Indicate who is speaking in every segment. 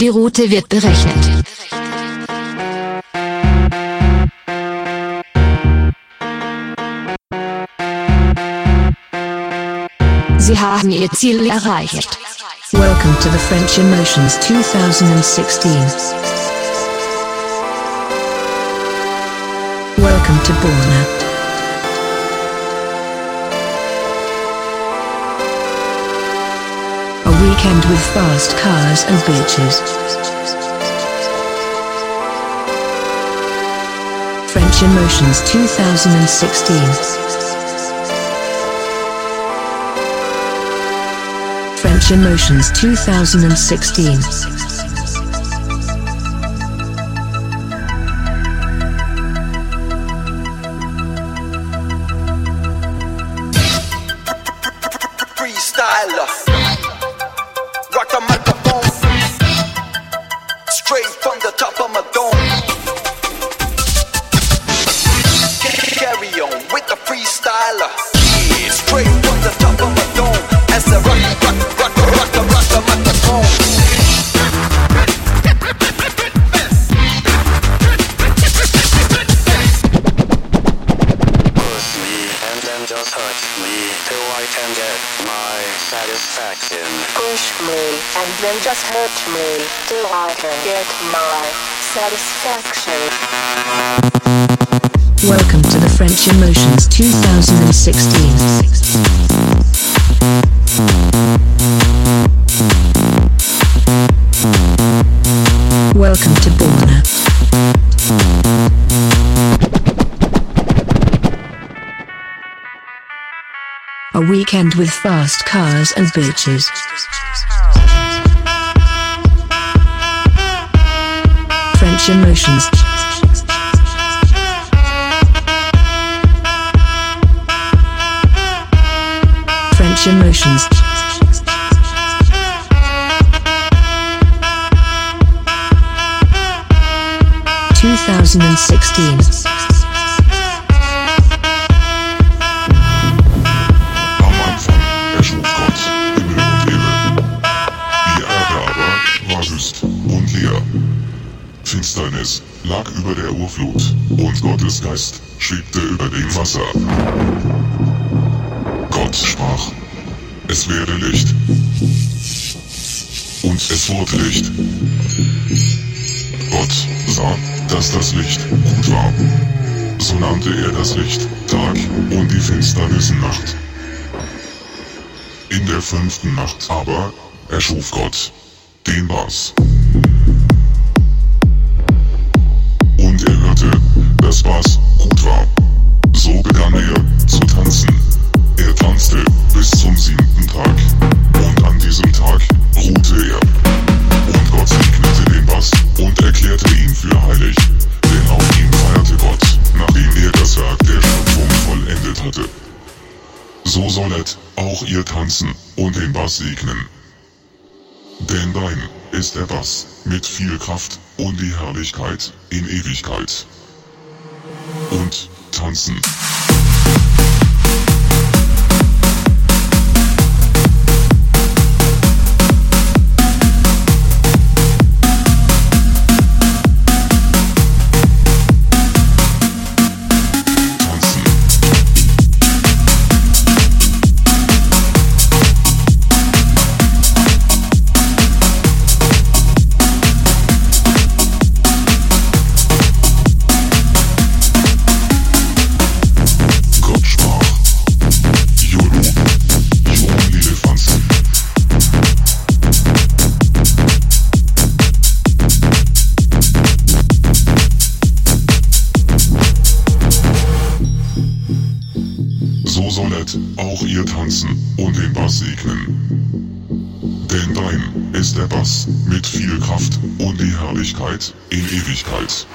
Speaker 1: Die Route wird berechnet. Sie haben Ihr Ziel erreicht.
Speaker 2: Welcome to the French Emotions 2016. Welcome to Borna. Weekend with fast cars and beaches. French Emotions 2016. French Emotions 2016. 2016. Welcome to Borna. A weekend with fast cars and beaches. French Emotions. rich emotions. Two thousand and sixteen.
Speaker 3: Finsternis lag über der Urflut, und Gottes Geist schwebte über dem Wasser. Werde Licht. Und es wurde Licht. Gott sah, dass das Licht gut war. So nannte er das Licht Tag und die Finsternis Nacht. In der fünften Nacht aber erschuf Gott den Bass. Segnen. Denn dein ist Bass mit viel Kraft und die Herrlichkeit in Ewigkeit. Und. Tanzen. Herrlichkeit in Ewigkeit.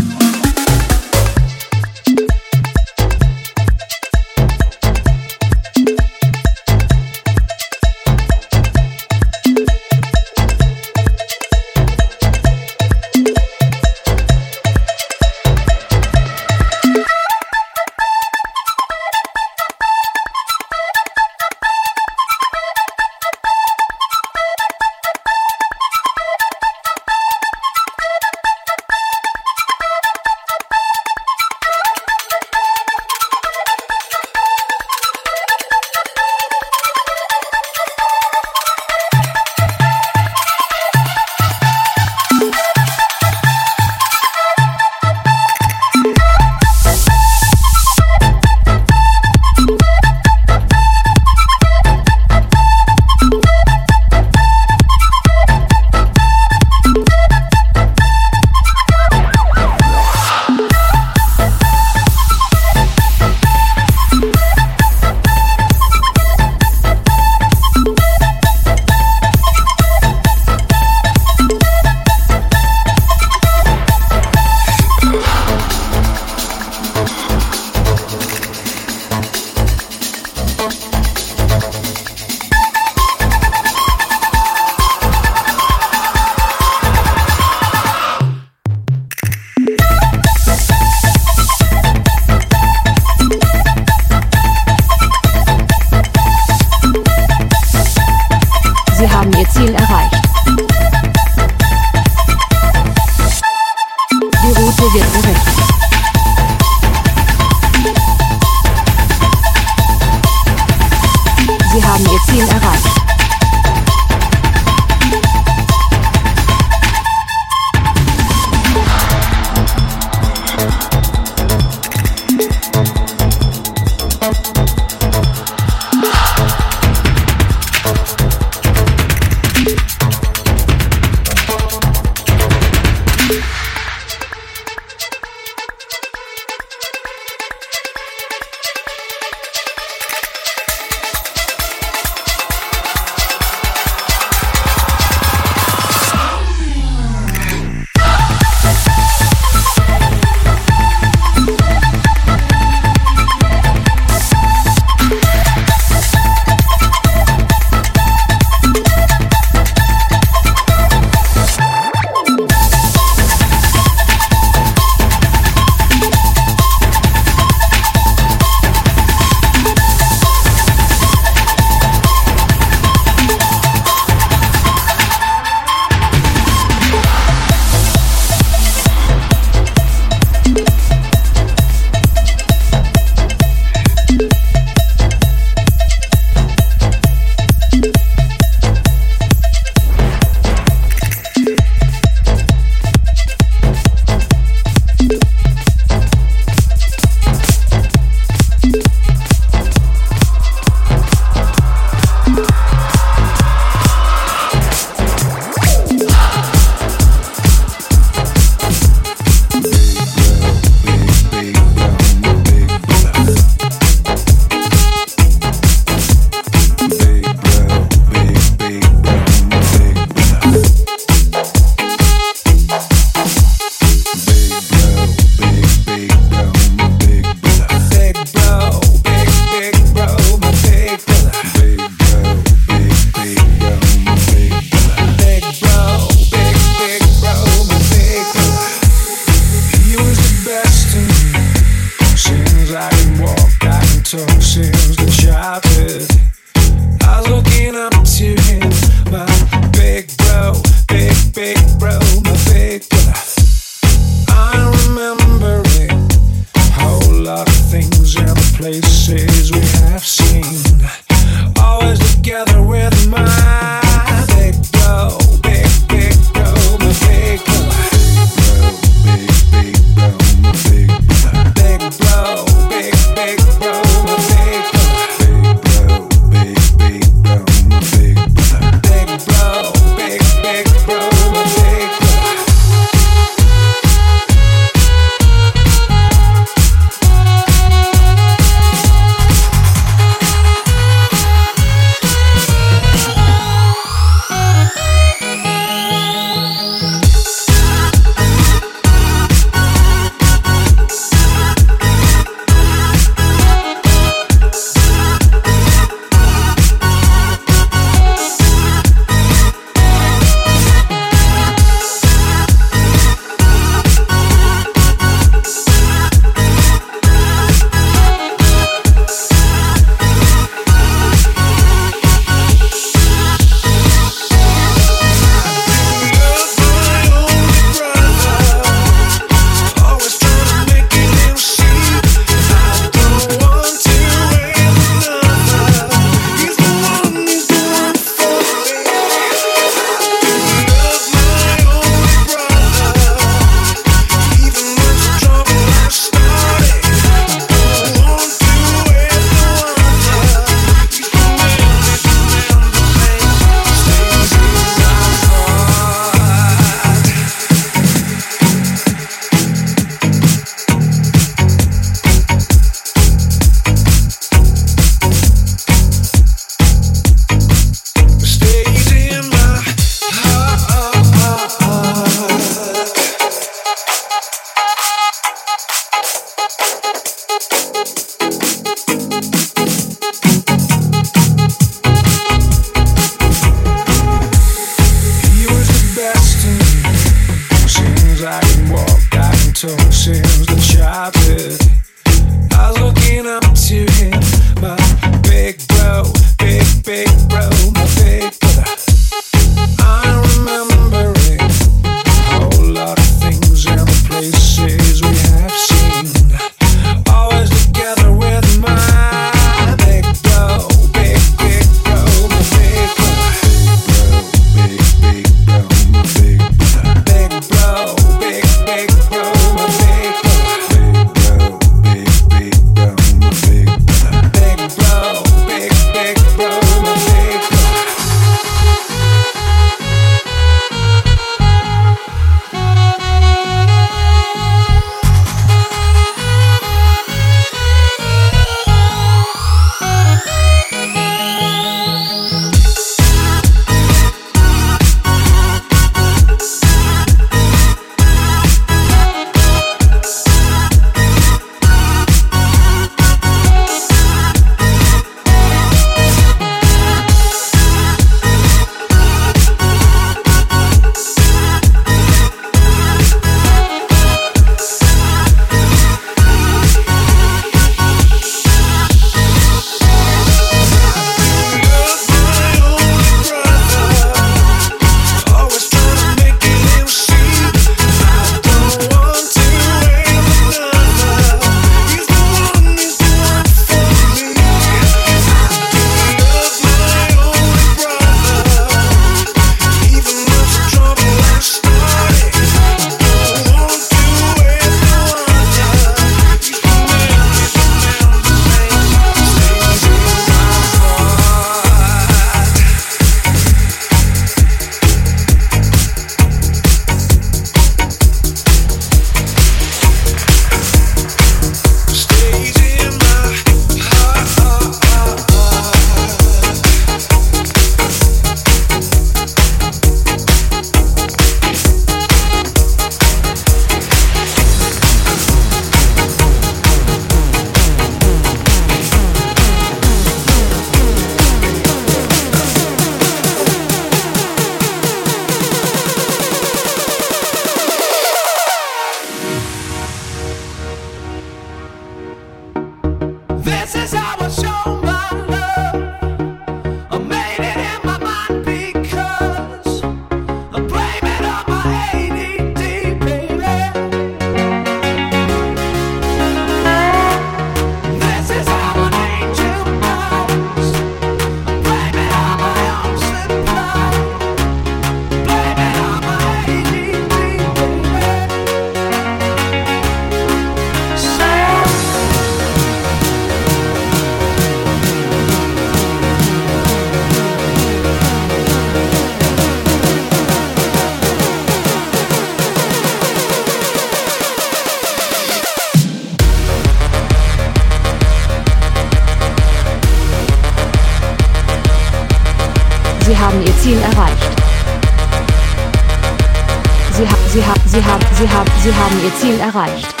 Speaker 1: Sie, haben Sie, haben Sie haben Ihr Ziel erreicht.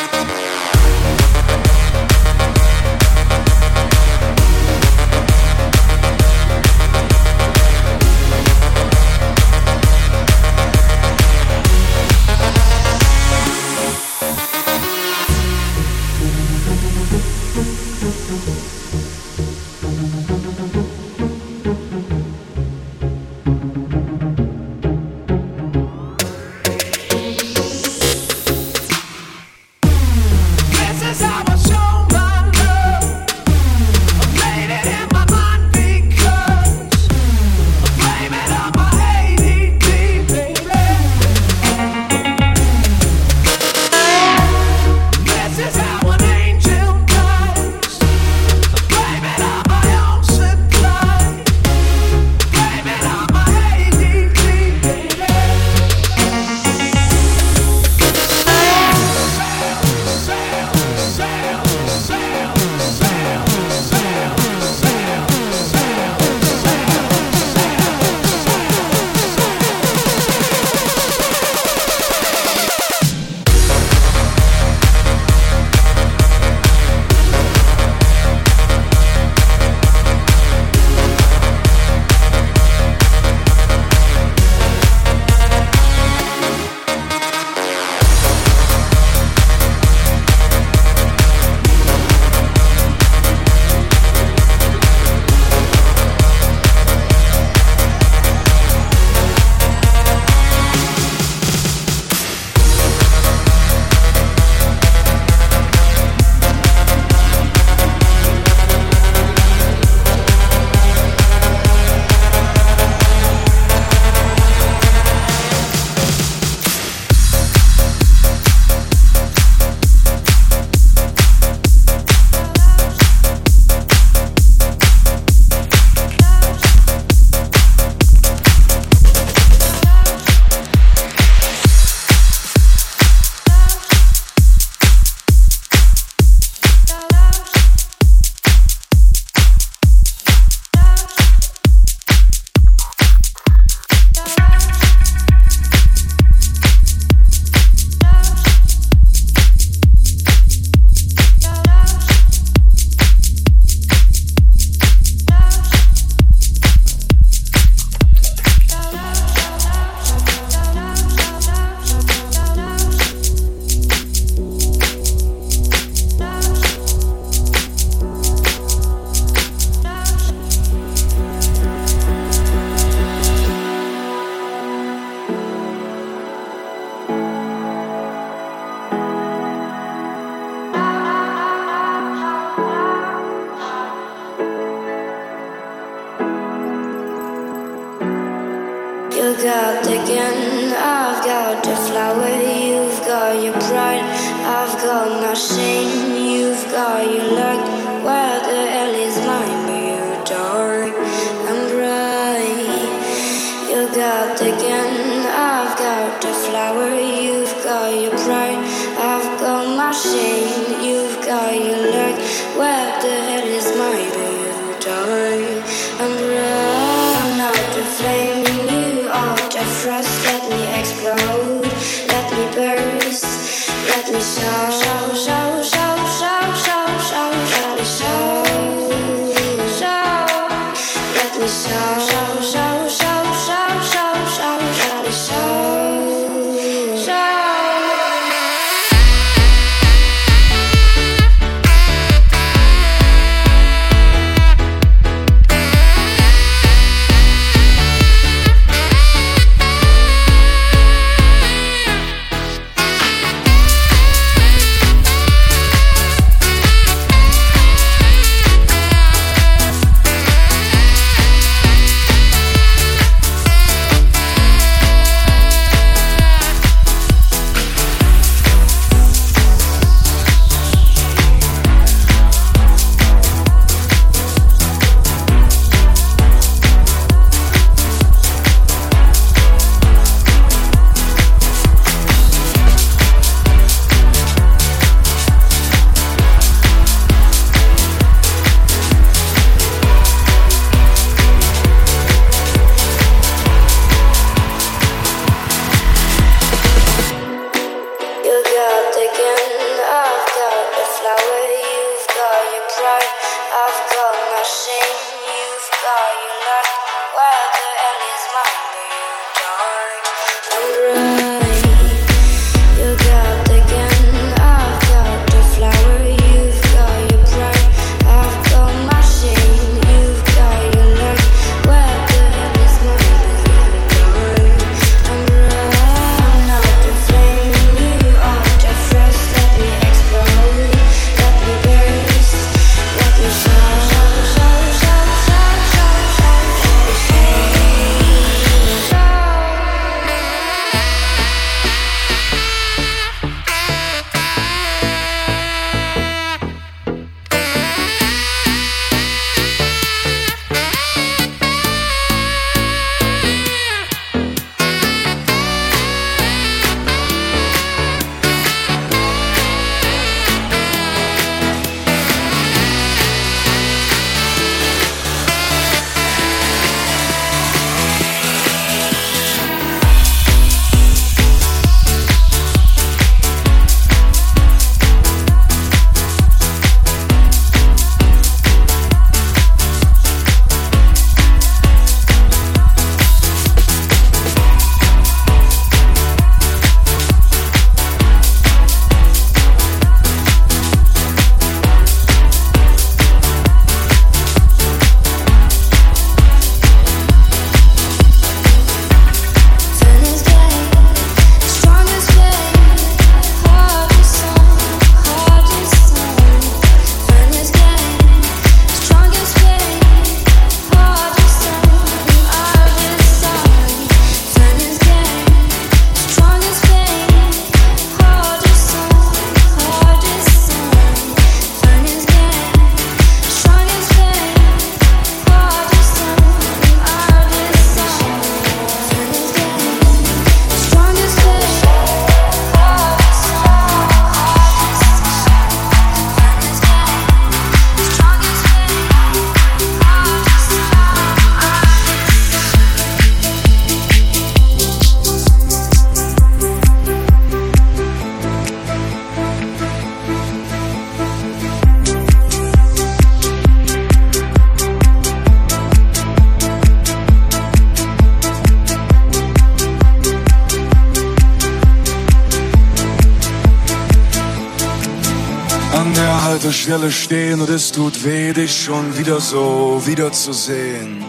Speaker 4: Stelle stehen und es tut weh, dich schon wieder so wiederzusehen.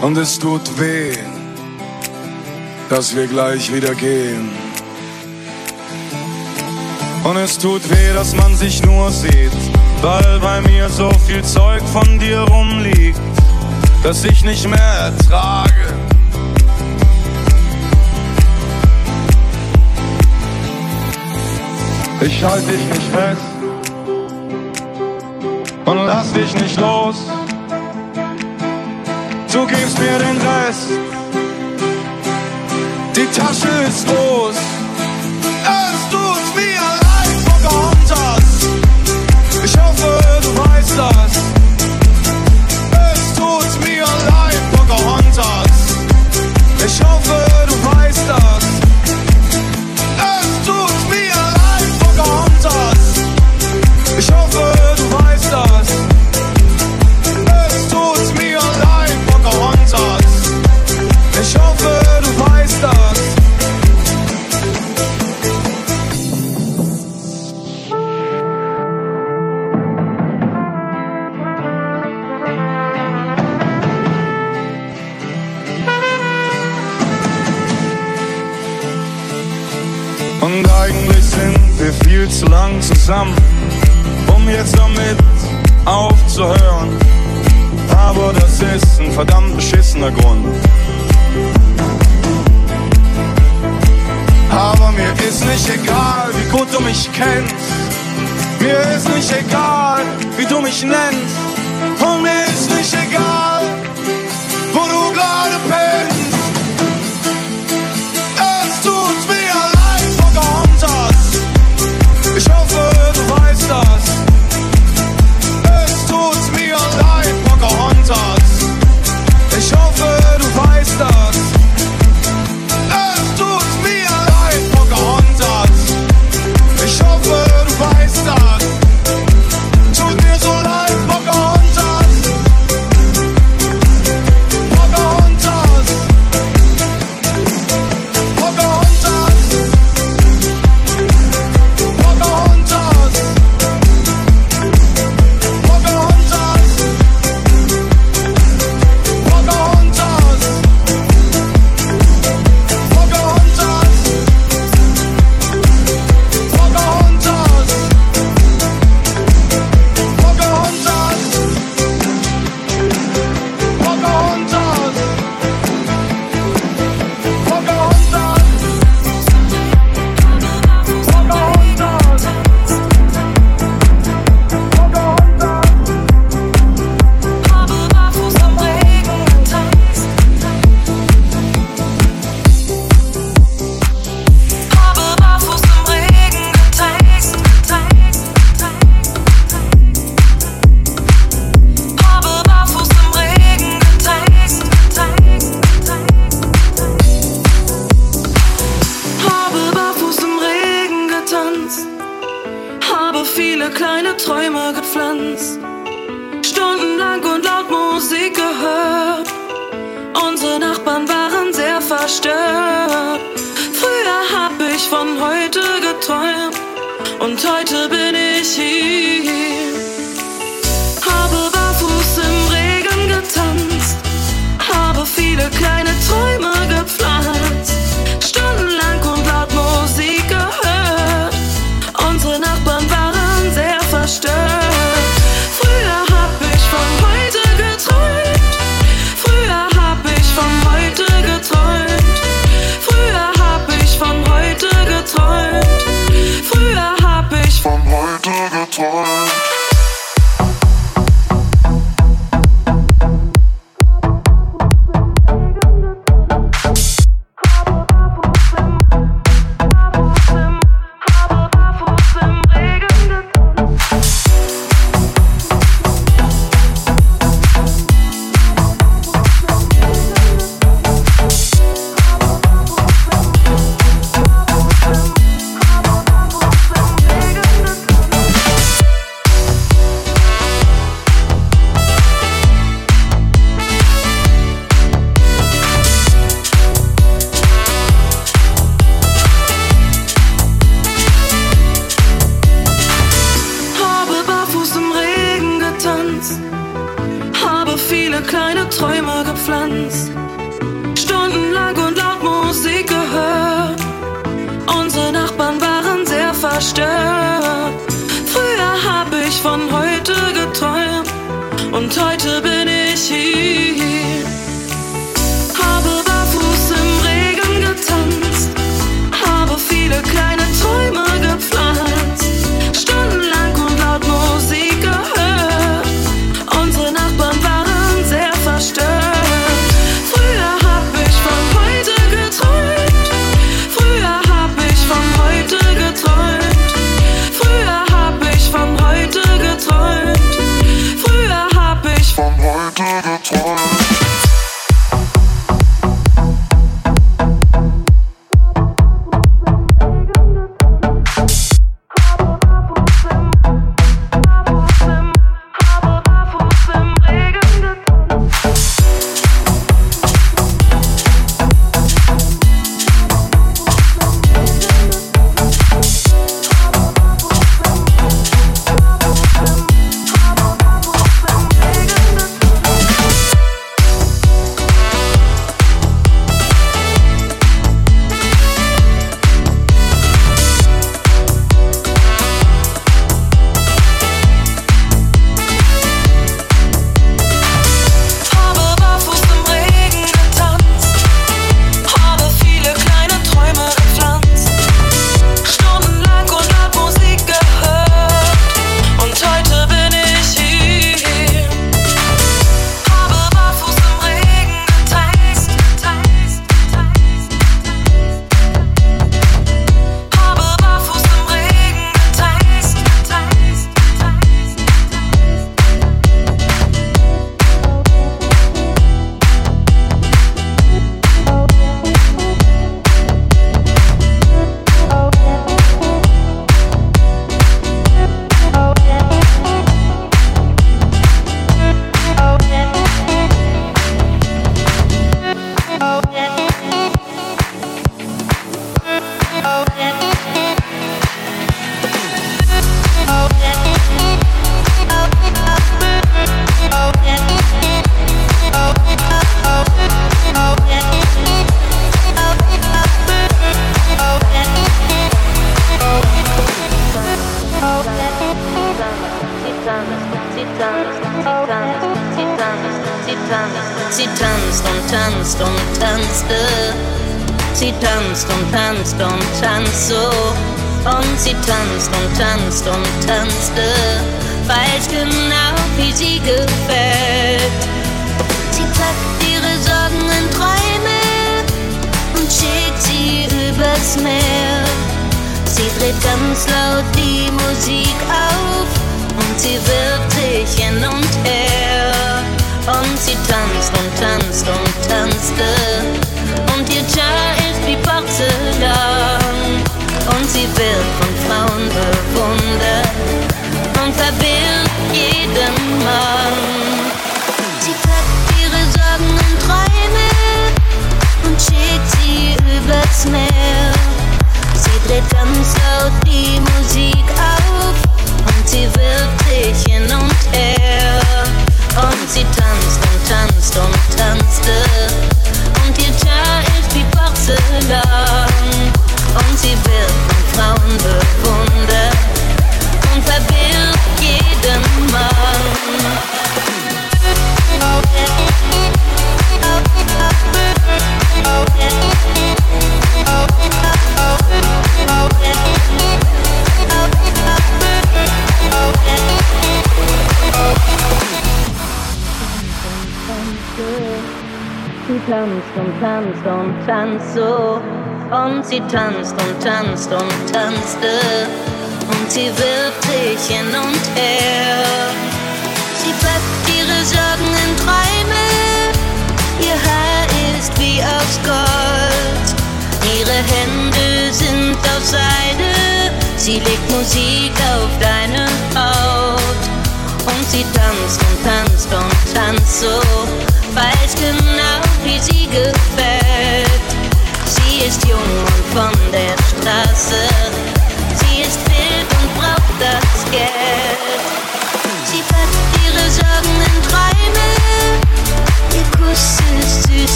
Speaker 4: Und es tut weh, dass wir gleich wieder gehen. Und es tut weh, dass man sich nur sieht, weil bei mir so viel Zeug von dir rumliegt, dass ich nicht mehr ertrage. Ich halte dich nicht fest lass dich nicht los. Du gibst mir den Rest. Die Tasche ist groß. Es tut mir leid, Pocahontas. Ich hoffe, du weißt das.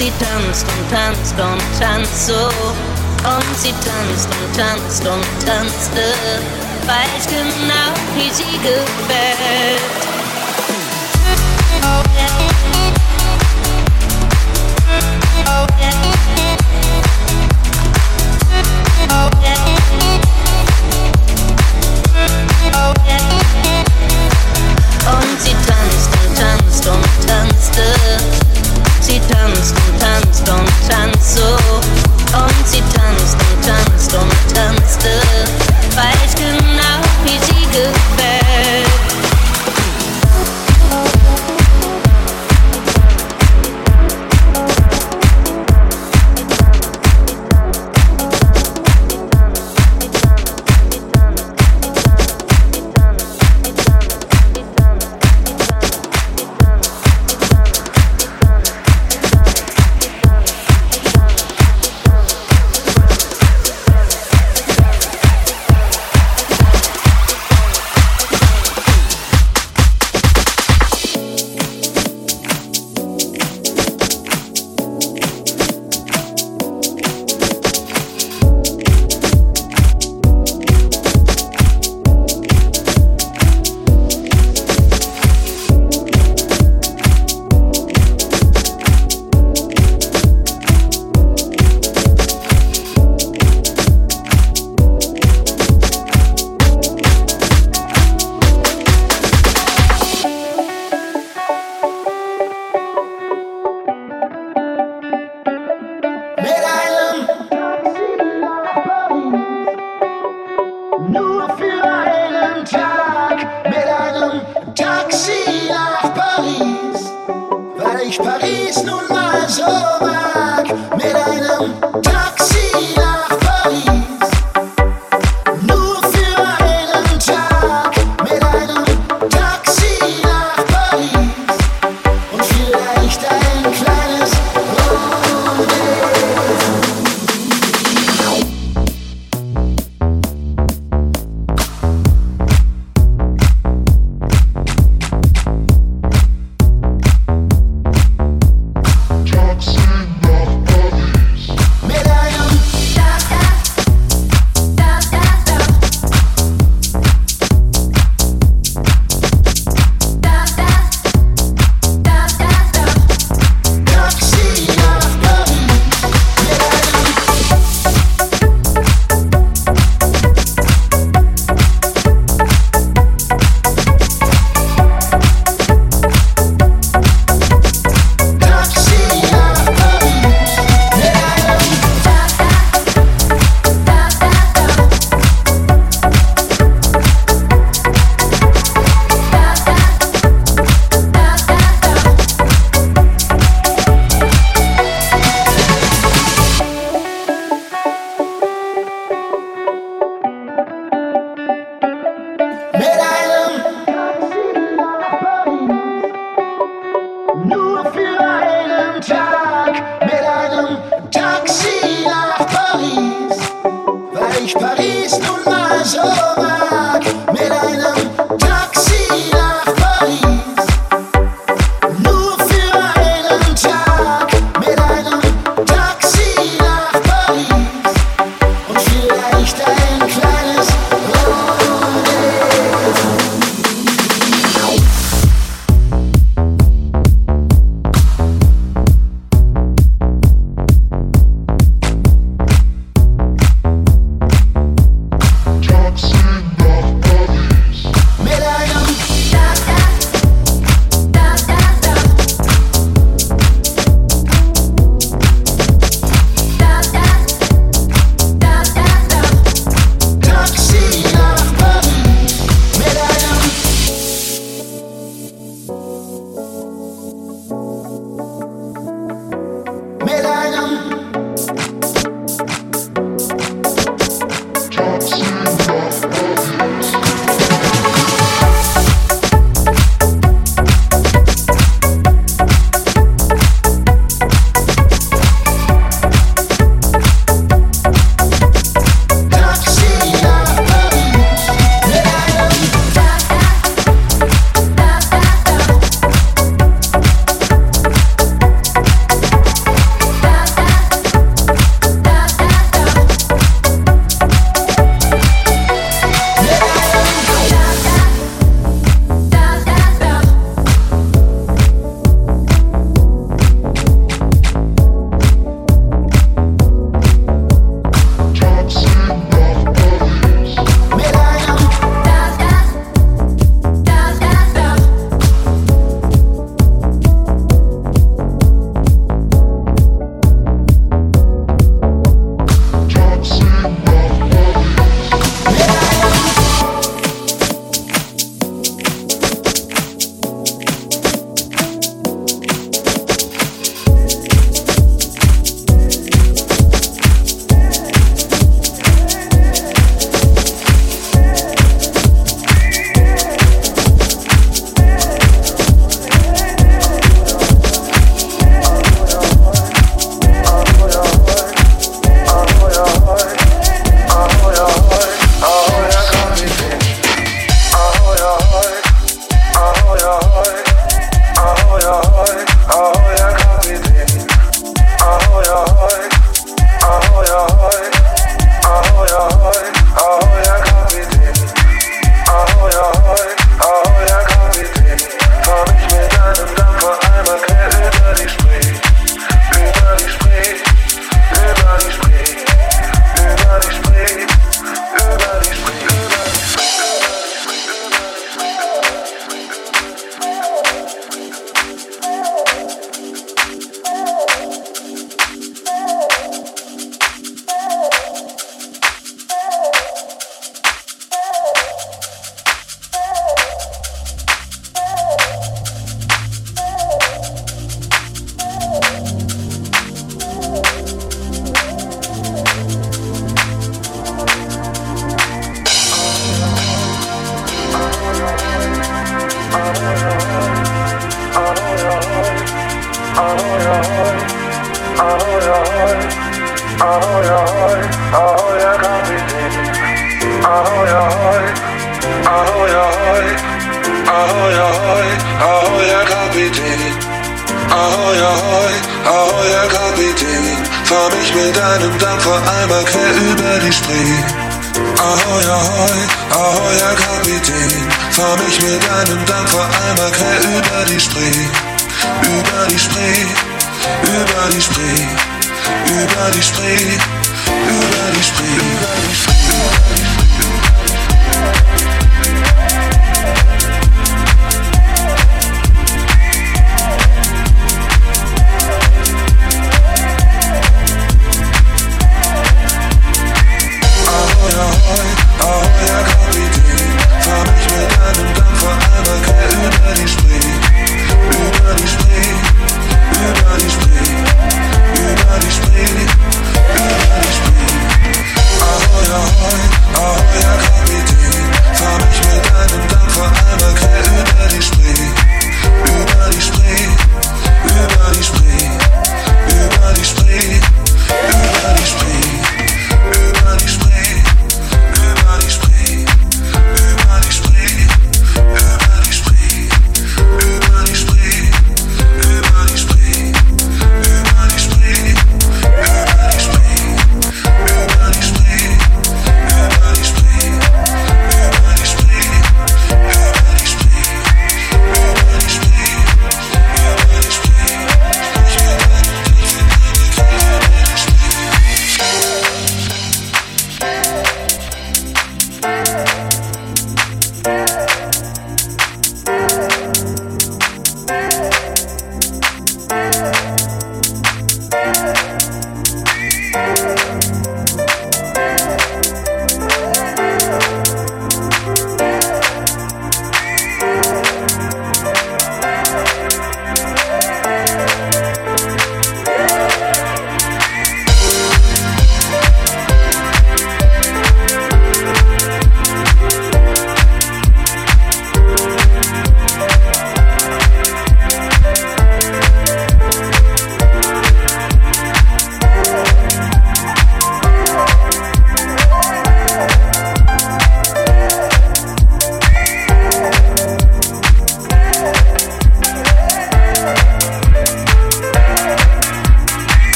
Speaker 5: sie tanzt und tanzt und tanzt so. Und sie tanzt und tanzt und tanzte, weiß genau, wie sie gefällt.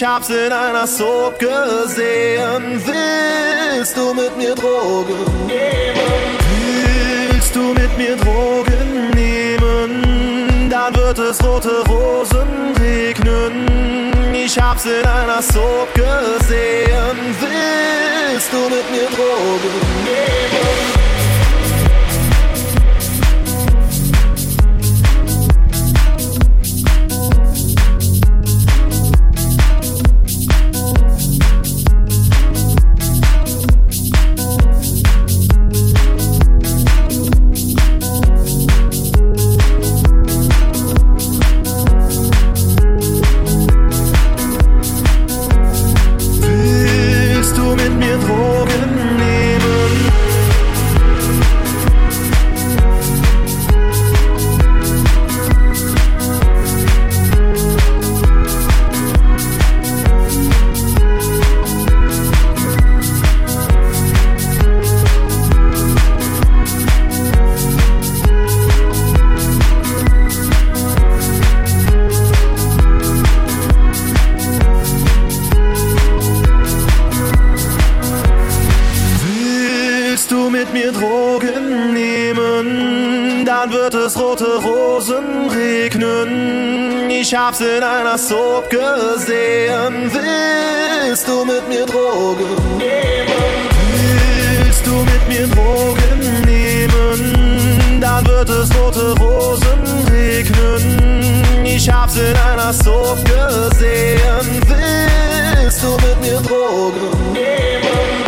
Speaker 6: Ich
Speaker 7: hab's in einer Soap gesehen. Willst du mit mir Drogen nehmen? Willst du mit mir Drogen nehmen? Dann wird es rote Rosen regnen. Ich hab's in einer Soap gesehen. Willst du mit mir Drogen nehmen? In einer Soap gesehen. Willst du mit mir Drogen nehmen? Willst du mit mir Drogen nehmen? Dann wird es rote Rosen regnen. Ich hab's in einer Soap gesehen. Willst du mit mir Drogen nehmen?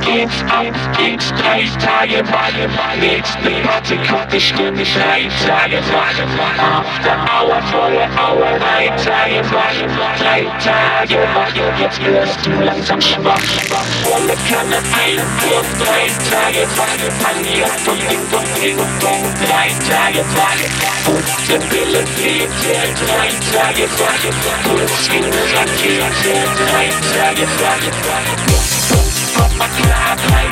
Speaker 8: Geht's ab, geht's drei Tage, warte, nächste Party kommt die Stunde, drei Tage, warte, after hour, volle Hour, drei Tage, warte, drei Tage, warte, jetzt wirst du langsam schwach, volle Kanne, ein Wurf, drei Tage, warte, paniert, und ding, und ding, ding, drei Tage, warte, gute Pille, Fete, drei Tage, warte, kurz in Rakete, der Schule, drei Tage, warte, Tage, drei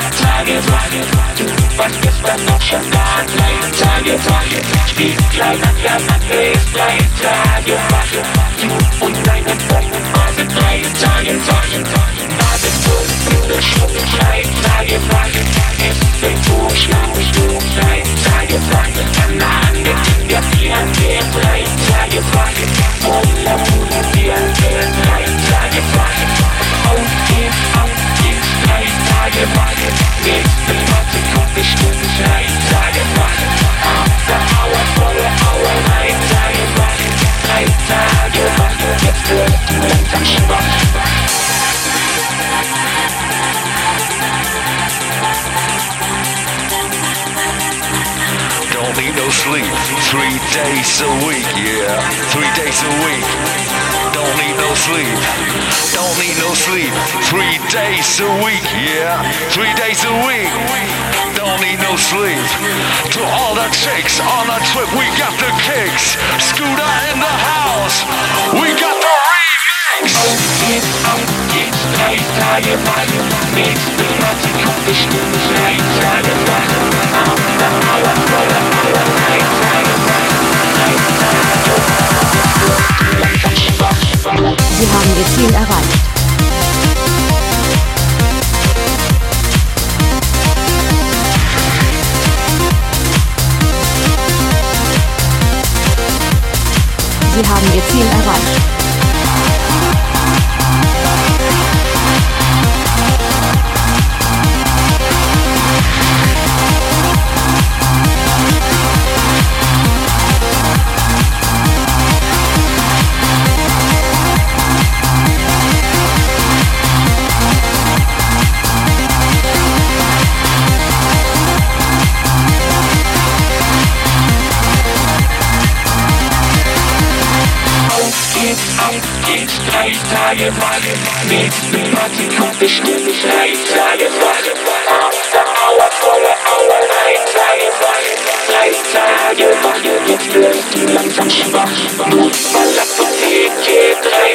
Speaker 8: Tage, warte, voller Pula, Tage, warte, nächste Party kommt bestimmt, drei Tage, warte, after hour, volle Hour, drei Tage, warte, drei Tage, warte, jetzt wirst du langsam schwach,
Speaker 9: Don't need no sleep. Three days a week, yeah. Three days a week. Don't need no sleep. Don't need no sleep. Three days a week, yeah. Three days a week. Don't need no sleep. To all the chicks on a trip, we got the kicks. Scooter in the house. We got the remix.
Speaker 8: geht's, auf geht's, drei Tage, warte, nächste Party kommt bestimmt, drei Tage, warte, after hour, volle Hour, drei Tage, warte, drei Tage, schwach.
Speaker 1: Sie haben Ihr Ziel erreicht. Sie haben Ihr Ziel erreicht.
Speaker 8: Tage, warte, nächste Party kommt bestimmt, drei Tage, warte, after hour, volle Hour, drei Tage, warte, drei Tage, warte, jetzt wirst du langsam schwach, Notfallapotheke, drei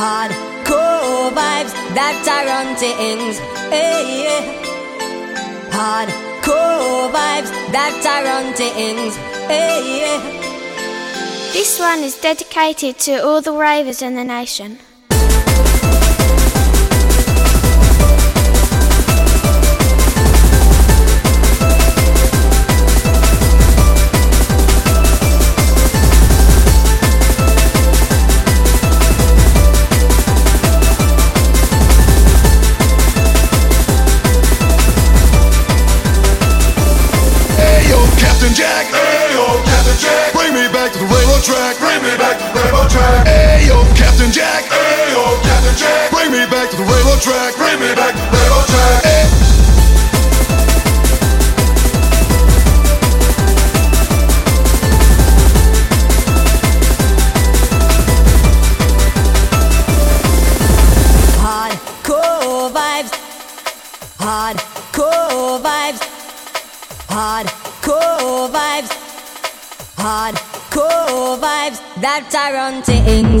Speaker 10: Hardcore vibes that are on things. Hey, yeah. Hardcore vibes that are on things. Hey, yeah.
Speaker 7: This one is dedicated to all the ravers in the nation.
Speaker 11: track, bring me back, rebel track. Hey.
Speaker 10: hardcore vibes, hardcore vibes, hardcore vibes. That
Speaker 12: Tyrant
Speaker 13: thing.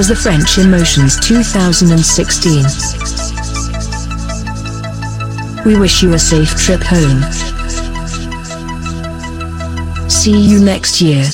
Speaker 13: was the French Emotions 2016. We wish you a safe trip home. See you next year.